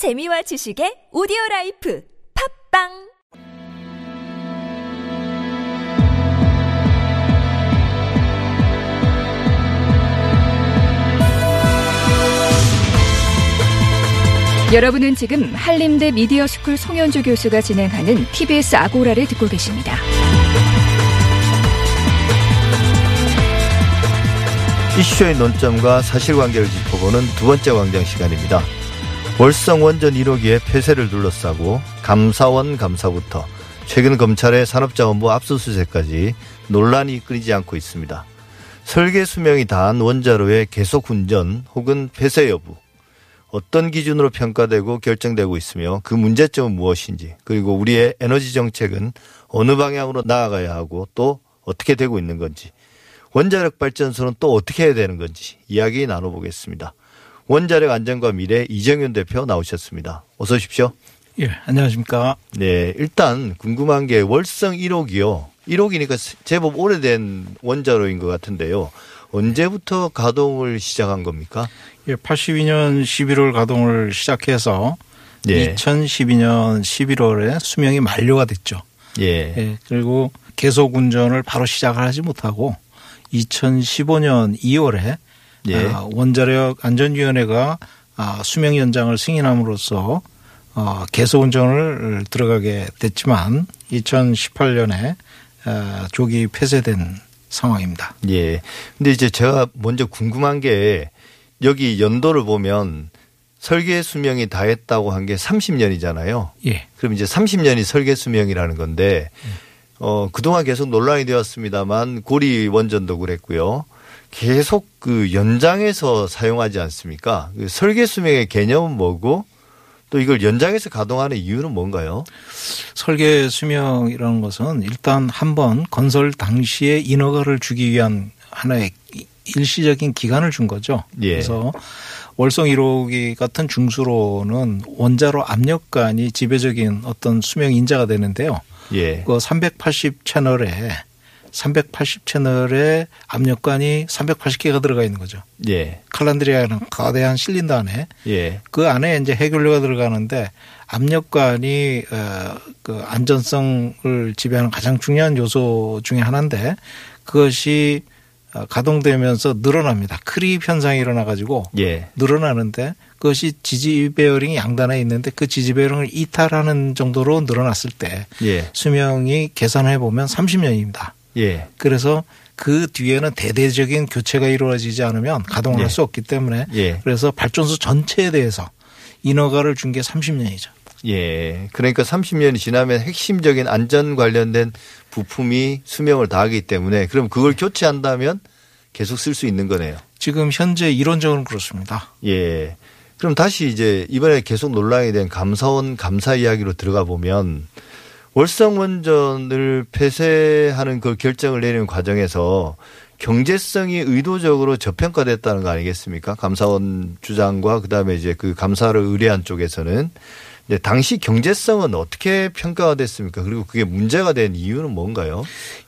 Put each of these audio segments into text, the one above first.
재미와 지식의 오디오 life 팟빵 여러분은 지금 한림대 미디어 스쿨 송현주 교수가 진행하는 TBS 아고라를 듣고 계십니다. 이슈의 논점과 사실관계를 짚어보는 두 번째 광장 시간입니다. 월성 원전 1호기의 폐쇄를 둘러싸고 감사원 감사부터 최근 검찰의 산업자원부 압수수색까지 논란이 끊이지 않고 있습니다. 설계 수명이 다한 원자로의 계속 운전 혹은 폐쇄 여부 어떤 기준으로 평가되고 결정되고 있으며 그 문제점은 무엇인지 그리고 우리의 에너지 정책은 어느 방향으로 나아가야 하고 또 어떻게 되고 있는 건지 원자력 발전소는 또 어떻게 해야 되는 건지 이야기 나눠보겠습니다. 원자력 안전과 미래 이정현 대표 나오셨습니다. 어서 오십시오. 예, 안녕하십니까. 네, 일단 궁금한 게 월성 1호기요. 1호기니까 제법 오래된 원자로인 것 같은데요. 언제부터 가동을 시작한 겁니까? 예, 82년 11월 가동을 시작해서 예. 2012년 11월에 수명이 만료가 됐죠. 예. 예, 그리고 계속 운전을 바로 시작을 하지 못하고 2015년 2월에 예. 아, 원자력 안전위원회가 아, 수명 연장을 승인함으로써 어, 계속 운전을 들어가게 됐지만 2018년에 아, 조기 폐쇄된 상황입니다. 예. 근데 이제 제가 먼저 궁금한 게 여기 연도를 보면 설계 수명이 다 했다고 한 게 30년이잖아요. 예. 그럼 이제 30년이 설계 수명이라는 건데 어 그동안 계속 논란이 되었습니다만 고리 원전도 그랬고요. 계속 그 연장해서 사용하지 않습니까? 그 설계 수명의 개념은 뭐고 또 이걸 연장해서 가동하는 이유는 뭔가요? 설계 수명이라는 것은 일단 한번 건설 당시에 인허가를 주기 위한 하나의 일시적인 기간을 준 거죠. 예. 그래서 월성 1호기 같은 중수로는 원자로 압력관이 지배적인 어떤 수명 인자가 되는데요. 예. 그 380 채널에 380 채널에 압력관이 380개가 들어가 있는 거죠. 예. 칼란드리아는 거대한 실린더 안에 예. 그 안에 이제 핵연료가 들어가는데 압력관이 어그 안전성을 지배하는 가장 중요한 요소 중에 하나인데 그것이 어, 가동되면서 늘어납니다. creep 현상이 일어나 가지고 예. 늘어나는데 그것이 지지 베어링이 양단에 있는데 그 지지 베어링을 이탈하는 정도로 늘어났을 때 예. 수명이 계산해 보면 30년입니다. 예. 그래서 그 뒤에는 대대적인 교체가 이루어지지 않으면 가동을 예. 할수 없기 때문에 예. 그래서 발전소 전체에 대해서 인허가를 준 게 30년이죠. 예. 그러니까 30년이 지나면 핵심적인 안전 관련된 부품이 수명을 다하기 때문에 그럼 그걸 교체한다면 계속 쓸 수 있는 거네요. 지금 현재 이론적으로는 그렇습니다. 예. 그럼 다시 이제 이번에 계속 논란이 된 감사원 감사 이야기로 들어가 보면 월성 원전을 폐쇄하는 그 결정을 내리는 과정에서 경제성이 의도적으로 저평가됐다는 거 아니겠습니까? 감사원 주장과 그다음에 이제 그 감사를 의뢰한 쪽에서는 네, 당시 경제성은 어떻게 평가가 됐습니까? 그리고 그게 문제가 된 이유는 뭔가요?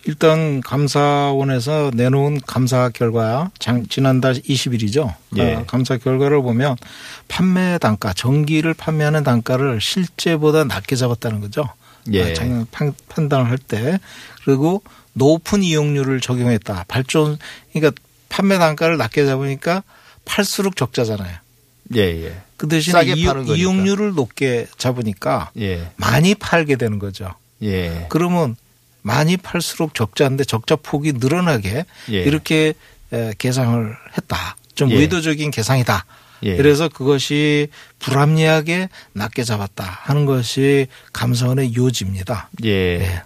일단 감사원에서 내놓은 감사 결과 장, 지난달 20일이죠. 예. 감사 결과를 보면 판매 단가, 전기를 판매하는 단가를 실제보다 낮게 잡았다는 거죠. 예. 아, 장- 판- 판단을 할 때 그리고 높은 이용률을 적용했다. 발전 그러니까 판매 단가를 낮게 잡으니까 팔수록 적자잖아요. 예, 예. 그 대신에 이. 이용률을 높게 잡으니까 예. 많이 팔게 되는 거죠. 예. 그러면 많이 팔수록 적자인데 적자 폭이 늘어나게 예. 이렇게 에, 계상을 했다. 좀 예. 의도적인 계상이다. 예. 그래서 그것이 불합리하게 낮게 잡았다 하는 것이 감사원의 요지입니다. 예. 예.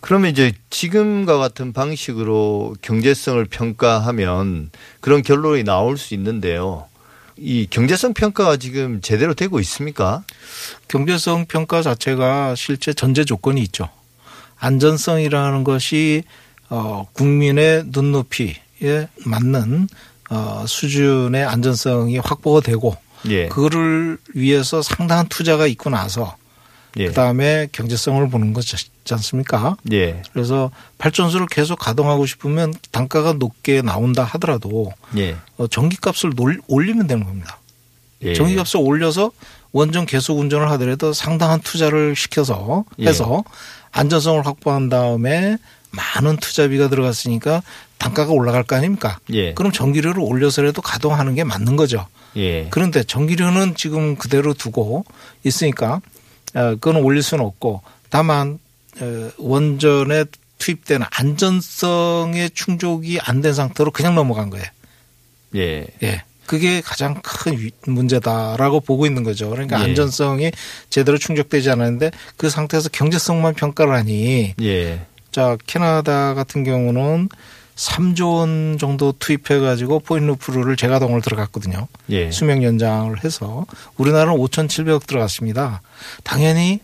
그러면 이제 지금과 같은 방식으로 경제성을 평가하면 그런 결론이 나올 수 있는데요. 이 경제성 평가가 지금 제대로 되고 있습니까? 경제성 평가 자체가 실제 전제 조건이 있죠. 안전성이라는 것이 어 국민의 눈높이에 맞는 어 수준의 안전성이 확보가 되고 예. 그거를 위해서 상당한 투자가 있고 나서 예. 그다음에 경제성을 보는 거지 않습니까? 예. 그래서 발전소를 계속 가동하고 싶으면 단가가 높게 나온다 하더라도 예. 어, 전기값을 놀- 올리면 되는 겁니다. 예. 전기값을 올려서 원전 계속 운전을 하더라도 상당한 투자를 시켜서 해서 안전성을 확보한 다음에 많은 투자비가 들어갔으니까 단가가 올라갈 거 아닙니까? 예. 그럼 전기료를 올려서라도 가동하는 게 맞는 거죠. 예. 그런데 전기료는 지금 그대로 두고 있으니까 어, 그건 올릴 수는 없고 다만 어, 원전에 투입되는 안전성의 충족이 안 된 상태로 그냥 넘어간 거예요. 예. 예. 그게 가장 큰 위- 문제다라고 보고 있는 거죠. 그러니까 예. 안전성이 제대로 충족되지 않았는데 그 상태에서 경제성만 평가를 하니 예. 자 캐나다 같은 경우는 3조 원 정도 투입해 가지고 포인루프를 재가동을 들어갔거든요. 예. 수명 연장을 해서 우리나라는 5,700억 들어갔습니다. 당연히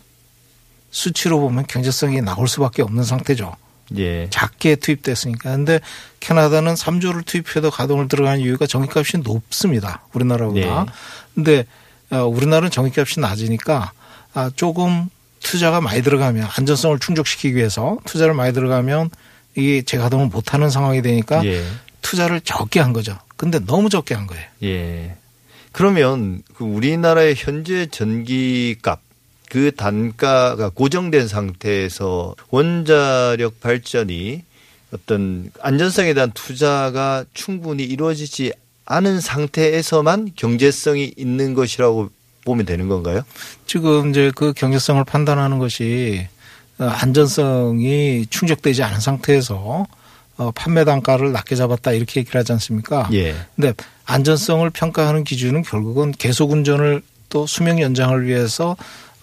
수치로 보면 경제성이 나올 수밖에 없는 상태죠. 예. 작게 투입됐으니까. 근데 캐나다는 3조를 투입해도 가동을 들어가는 이유가 전기값이 높습니다. 우리나라보다. 네. 근데 어, 우리나라는 전기값이 낮으니까 아, 조금 투자가 많이 들어가면 안전성을 충족시키기 위해서 투자를 많이 들어가면 이게 재가동을 못하는 상황이 되니까 예. 투자를 적게 한 거죠. 근데 너무 적게 한 거예요. 예. 그러면 그 우리나라의 현재 전기값 그 단가가 고정된 상태에서 원자력 발전이 어떤 안전성에 대한 투자가 충분히 이루어지지 않은 상태에서만 경제성이 있는 것이라고 보면 되는 건가요? 지금 이제 그 경제성을 판단하는 것이 어, 안전성이 충족되지 않은 상태에서 어, 판매 단가를 낮게 잡았다 이렇게 얘기를 하지 않습니까? 예. 근데 안전성을 평가하는 기준은 결국은 계속 운전을 또 수명 연장을 위해서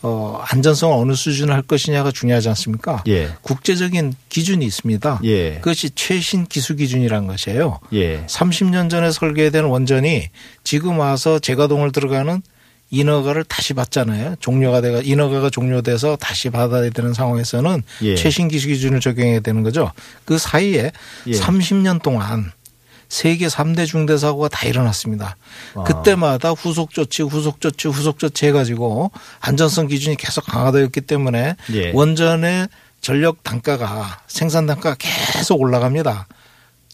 어, 안전성을 어느 수준을 할 것이냐가 중요하지 않습니까? 예. 국제적인 기준이 있습니다. 예. 그것이 최신 기술 기준이라는 것이에요. 예. 30년 전에 설계된 원전이 지금 와서 재가동을 들어가는 인허가를 다시 받잖아요. 종료가 돼가 인허가가 종료돼서 다시 받아야 되는 상황에서는 예. 최신 기술 기준을 적용해야 되는 거죠. 그 사이에 예. 30년 동안 세계 3대 중대 사고가 다 일어났습니다. 아. 그때마다 후속 조치, 후속 조치, 후속 조치 해가지고 안전성 기준이 계속 강화되었기 때문에 예. 원전의 전력 단가가 생산 단가가 계속 올라갑니다.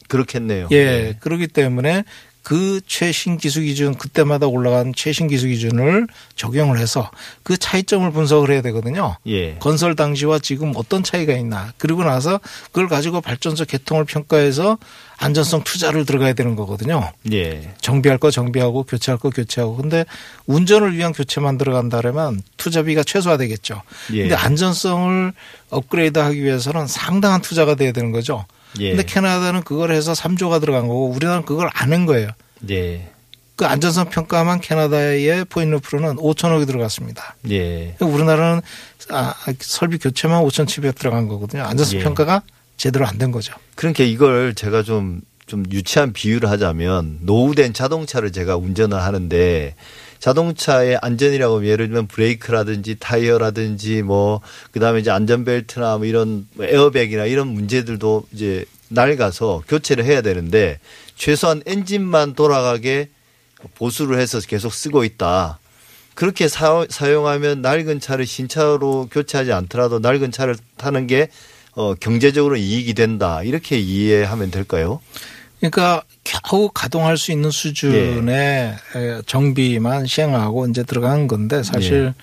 그렇겠네요. 예, 그렇기 때문에 그 최신 기술 기준 그때마다 올라간 최신 기술 기준을 적용을 해서 그 차이점을 분석을 해야 되거든요. 예. 건설 당시와 지금 어떤 차이가 있나. 그리고 나서 그걸 가지고 발전소 개통을 평가해서 안전성 투자를 들어가야 되는 거거든요. 예. 정비할 거 정비하고 교체할 거 교체하고. 근데 운전을 위한 교체만 들어간다면 투자비가 최소화되겠죠. 예. 근데 안전성을 업그레이드 하기 위해서는 상당한 투자가 돼야 되는 거죠. 예. 근데 캐나다는 그걸 해서 3조가 들어간 거고 우리나라는 그걸 안한 거예요. 예. 그 안전성 평가만 캐나다의 포인트프로는 5천억이 들어갔습니다. 예. 우리나라는 아, 설비 교체만 5,700 들어간 거거든요. 안전성 예. 평가가 제대로 안 된 거죠. 그러니까 이걸 제가 좀, 좀 유치한 비유를 하자면 노후된 자동차를 제가 운전을 하는데 자동차의 안전이라고 예를 들면 브레이크라든지 타이어라든지 뭐 그다음에 이제 안전벨트나 뭐 이런 뭐 에어백이나 이런 문제들도 이제 낡아서 교체를 해야 되는데 최소한 엔진만 돌아가게 보수를 해서 계속 쓰고 있다. 그렇게 사, 사용하면 낡은 차를 신차로 교체하지 않더라도 낡은 차를 타는 게 어, 경제적으로 이익이 된다. 이렇게 이해하면 될까요? 그러니까 겨우 가동할 수 있는 수준의 에, 정비만 시행하고 이제 들어간 건데 사실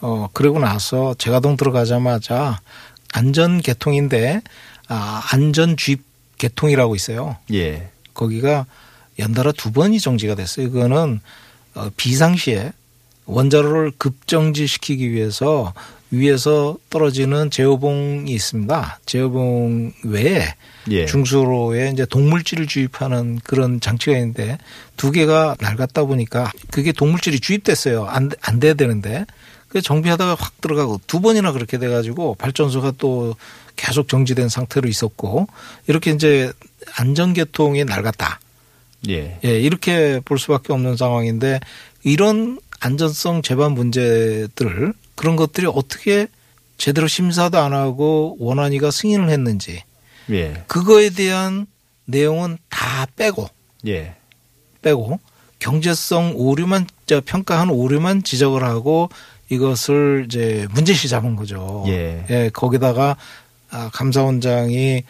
어 그러고 나서 재가동 들어가자마자 안전 개통인데 아 안전 주입 개통이라고 있어요. 예. 거기가 연달아 두 번이 정지가 됐어요. 이거는 어, 비상시에 원자로를 급정지시키기 위해서 위에서 떨어지는 제어봉이 있습니다. 제어봉 외에 예. 중수로에 이제 동물질을 주입하는 그런 장치가 있는데 두 개가 낡았다 보니까 그게 동물질이 주입됐어요. 안, 안 돼야 되는데. 그 정비하다가 확 들어가고 두 번이나 그렇게 돼가지고 발전소가 또 계속 정지된 상태로 있었고 이렇게 이제 안전계통이 낡았다. 예. 예, 이렇게 볼 수밖에 없는 상황인데 이런 안전성 제반 문제들 그런 것들이 어떻게 제대로 심사도 안 하고 원안위가 승인을 했는지 예. 그거에 대한 내용은 다 빼고 예. 빼고 경제성 오류만 저 평가한 오류만 지적을 하고 이것을 이제 문제시 잡은 거죠. 예. 예, 거기다가 아, 감사원장이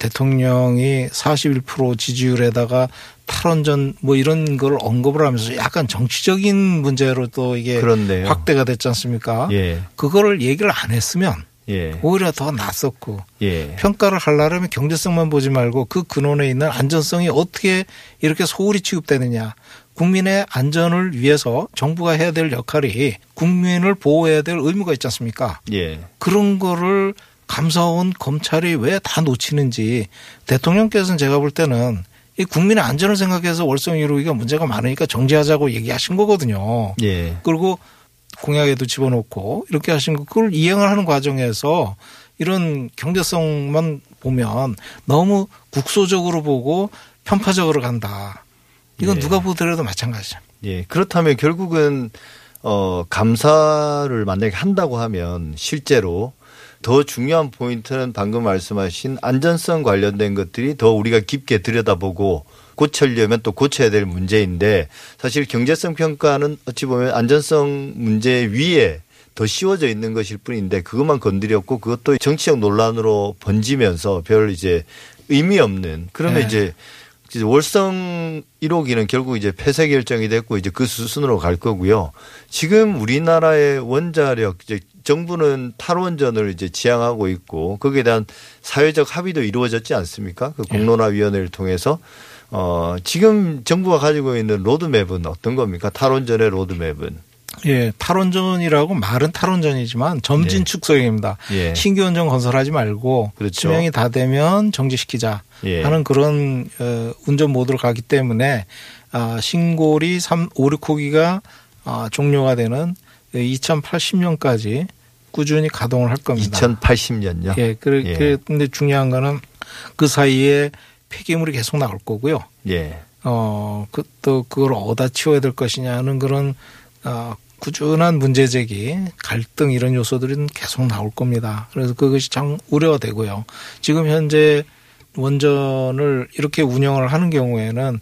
대통령이 41% 지지율에다가 탈원전 뭐 이런 걸 언급을 하면서 약간 정치적인 문제로 또 이게 그렇네요. 확대가 됐지 않습니까? 예. 그거를 얘기를 안 했으면 예. 오히려 더 낫었고 예. 평가를 하려면 경제성만 보지 말고 그 근원에 있는 안전성이 어떻게 이렇게 소홀히 취급되느냐. 국민의 안전을 위해서 정부가 해야 될 역할이 국민을 보호해야 될 의무가 있지 않습니까? 예. 그런 거를 감사원 검찰이 왜 다 놓치는지 대통령께서는 제가 볼 때는 이 국민의 안전을 생각해서 월성 1호기가 문제가 많으니까 정지하자고 얘기하신 거거든요. 예. 그리고 공약에도 집어넣고 이렇게 하신 거 그걸 이행을 하는 과정에서 이런 경제성만 보면 너무 국소적으로 보고 편파적으로 간다. 이건 예. 누가 보더라도 마찬가지죠. 예. 그렇다면 결국은 어 감사를 만약에 한다고 하면 실제로 더 중요한 포인트는 방금 말씀하신 안전성 관련된 것들이 더 우리가 깊게 들여다보고 고치려면 또 고쳐야 될 문제인데 사실 경제성 평가는 어찌 보면 안전성 문제 위에 더 씌워져 있는 것일 뿐인데 그것만 건드렸고 그것도 정치적 논란으로 번지면서 별 이제 의미 없는 그러면 네. 이제 월성 1호기는 결국 이제 폐쇄 결정이 됐고 이제 그 수순으로 갈 거고요. 지금 우리나라의 원자력 이제 정부는 탈원전을 이제 지향하고 있고 거기에 대한 사회적 합의도 이루어졌지 않습니까? 그 공론화위원회를 통해서 어 지금 정부가 가지고 있는 로드맵은 어떤 겁니까? 탈원전의 로드맵은 예, 탈원전이라고 말은 탈원전이지만 점진 네. 축소형입니다. 예. 신규 원전 건설하지 말고 그렇죠. 수명이 다 되면 정지시키자 예. 하는 그런 어, 운전 모드로 가기 때문에 아, 신고리 3, 5, 6호기가 아, 종료가 되는 2080년까지 꾸준히 가동을 할 겁니다. 2080년요. 예, 그래, 예. 그래, 근데 중요한 거는 그 사이에 폐기물이 계속 나올 거고요. 예. 어, 그, 또 그걸 어디다 치워야 될 것이냐 하는 그런, 어, 꾸준한 문제 제기, 갈등 이런 요소들은 계속 나올 겁니다. 그래서 그것이 참 우려가 되고요. 지금 현재 원전을 이렇게 운영을 하는 경우에는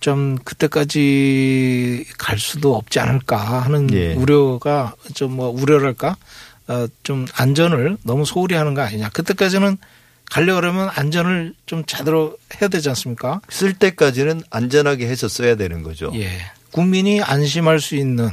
좀 그때까지 갈 수도 없지 않을까 하는 예. 우려가 좀 뭐 우려랄까 어, 좀 안전을 너무 소홀히 하는 거 아니냐. 그때까지는 가려 그러면 안전을 좀 제대로 해야 되지 않습니까? 쓸 때까지는 안전하게 해서 써야 되는 거죠. 예. 국민이 안심할 수 있는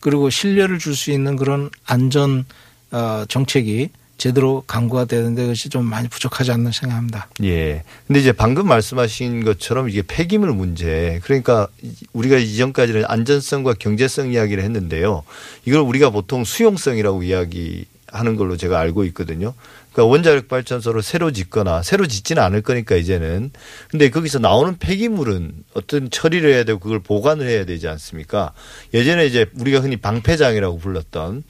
그리고 신뢰를 줄 수 있는 그런 안전 어, 정책이 제대로 강구가 되는데 그것이 좀 많이 부족하지 않나 생각합니다. 예. 근데 이제 방금 말씀하신 것처럼 이게 폐기물 문제. 그러니까 우리가 이전까지는 안전성과 경제성 이야기를 했는데요. 이걸 우리가 보통 수용성이라고 이야기하는 걸로 제가 알고 있거든요. 그러니까 원자력 발전소를 새로 짓거나 새로 짓지는 않을 거니까 이제는. 근데 거기서 나오는 폐기물은 어떤 처리를 해야 되고 그걸 보관을 해야 되지 않습니까? 예전에 이제 우리가 흔히 방패장이라고 불렀던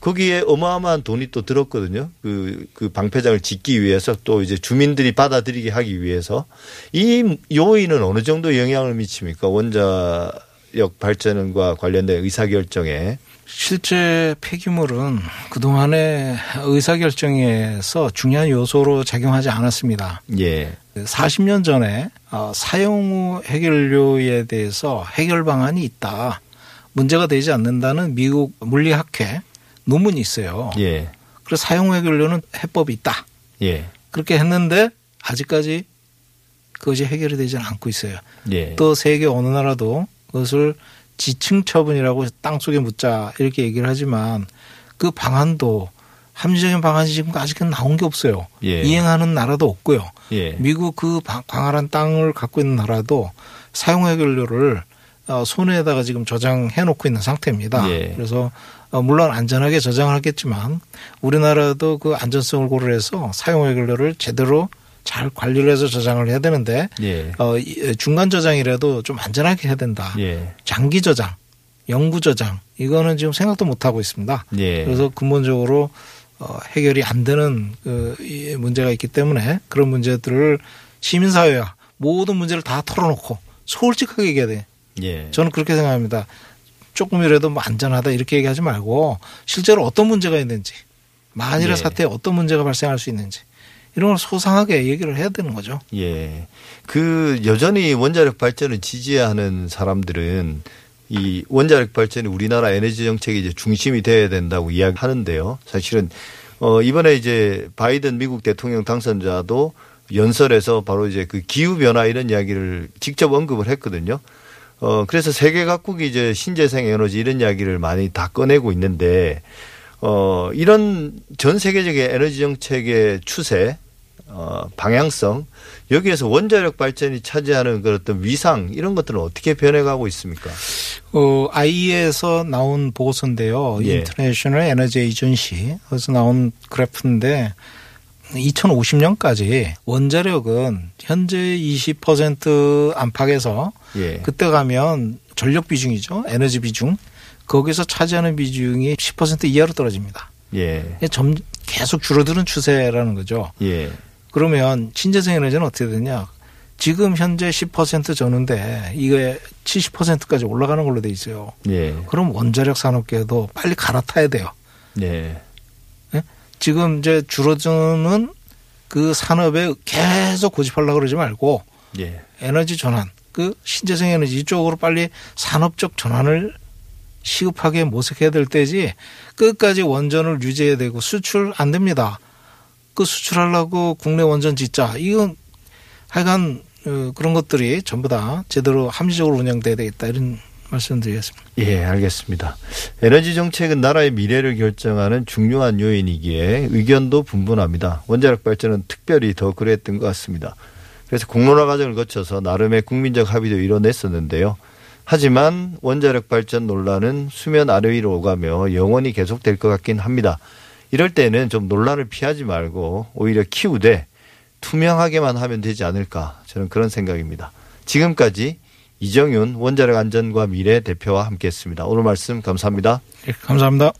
거기에 어마어마한 돈이 또 들었거든요. 그, 그 방패장을 짓기 위해서 또 이제 주민들이 받아들이게 하기 위해서 이 요인은 어느 정도 영향을 미칩니까? 원자력 발전과 관련된 의사결정에. 실제 폐기물은 그동안의 의사결정에서 중요한 요소로 작용하지 않았습니다. 예. 40년 전에 어, 사용 후 해결료에 대해서 해결 방안이 있다. 문제가 되지 않는다는 미국 물리학회 논문이 있어요. 예. 그래서 사용 후 해결료는 해법이 있다. 예. 그렇게 했는데 아직까지 그것이 해결이 되지는 않고 있어요. 예. 또 세계 어느 나라도 그것을 지층 처분이라고 땅 속에 묻자 이렇게 얘기를 하지만 그 방안도 합리적인 방안이 지금 아직은 나온 게 없어요. 예. 이행하는 나라도 없고요. 예. 미국 그 방- 광활한 땅을 갖고 있는 나라도 사용 해결료를 어, 손에다가 지금 저장해 놓고 있는 상태입니다. 예. 그래서 어, 물론 안전하게 저장을 하겠지만 우리나라도 그 안전성을 고려해서 사용 해결료를 제대로 잘 관리를 해서 저장을 해야 되는데 예. 어, 이- 중간 저장이라도 좀 안전하게 해야 된다. 예. 장기 저장, 영구 저장 이거는 지금 생각도 못 하고 있습니다. 예. 그래서 근본적으로 어, 해결이 안 되는 그이 문제가 있기 때문에 그런 문제들을 시민사회와 모든 문제를 다 털어놓고 솔직하게 얘기해야 돼. 예. 저는 그렇게 생각합니다. 조금이라도 뭐 안전하다 이렇게 얘기하지 말고 실제로 어떤 문제가 있는지 만일의 예. 사태에 어떤 문제가 발생할 수 있는지 이런 걸 소상하게 얘기를 해야 되는 거죠. 예. 그 여전히 원자력 발전을 지지하는 사람들은 이 원자력 발전이 우리나라 에너지 정책의 이제 중심이 돼야 된다고 이야기하는데요. 사실은 어 이번에 이제 바이든 미국 대통령 당선자도 연설에서 바로 이제 그 기후 변화 이런 이야기를 직접 언급을 했거든요. 어 그래서 세계 각국이 이제 신재생 에너지 이런 이야기를 많이 다 꺼내고 있는데 어 이런 전 세계적인 에너지 정책의 추세 어 방향성 여기에서 원자력 발전이 차지하는 그 어떤 위상 이런 것들은 어떻게 변해가고 있습니까? 어, IEA에서 나온 보고서인데요. 예. International Energy Agency. 그래서 나온 그래프인데 2050년까지 원자력은 현재 20% 안팎에서 예. 그때 가면 전력 비중이죠. 에너지 비중. 거기서 차지하는 비중이 10% 이하로 떨어집니다. 예. 점 계속 줄어드는 추세라는 거죠. 예. 그러면 신재생 에너지는 어떻게 되냐? 지금 현재 10% 저는데 이게 70%까지 올라가는 걸로 돼 있어요. 예. 그럼 원자력 산업계도 빨리 갈아타야 돼요. 예. 지금 이제 줄어드는 그 산업에 계속 고집하려고 그러지 말고 예. 에너지 전환, 그 신재생 에너지 이쪽으로 빨리 산업적 전환을 시급하게 모색해야 될 때지 끝까지 원전을 유지해야 되고 수출 안 됩니다. 그 수출하려고 국내 원전 짓자. 이건 하여간 어, 그런 것들이 전부 다 제대로 합리적으로 운영돼야 되겠다 이런 말씀드리겠습니다. 예, 알겠습니다. 에너지 정책은 나라의 미래를 결정하는 중요한 요인이기에 의견도 분분합니다. 원자력 발전은 특별히 더 그랬던 것 같습니다. 그래서 공론화 과정을 거쳐서 나름의 국민적 합의도 이뤄냈었는데요. 하지만 원자력 발전 논란은 수면 아래 위로 오가며 영원히 계속될 것 같긴 합니다. 이럴 때는 좀 논란을 피하지 말고 오히려 키우되 투명하게만 하면 되지 않을까 저는 그런 생각입니다. 지금까지 이정윤 원자력 안전과 미래 대표와 함께했습니다. 오늘 말씀 감사합니다. 예, 감사합니다.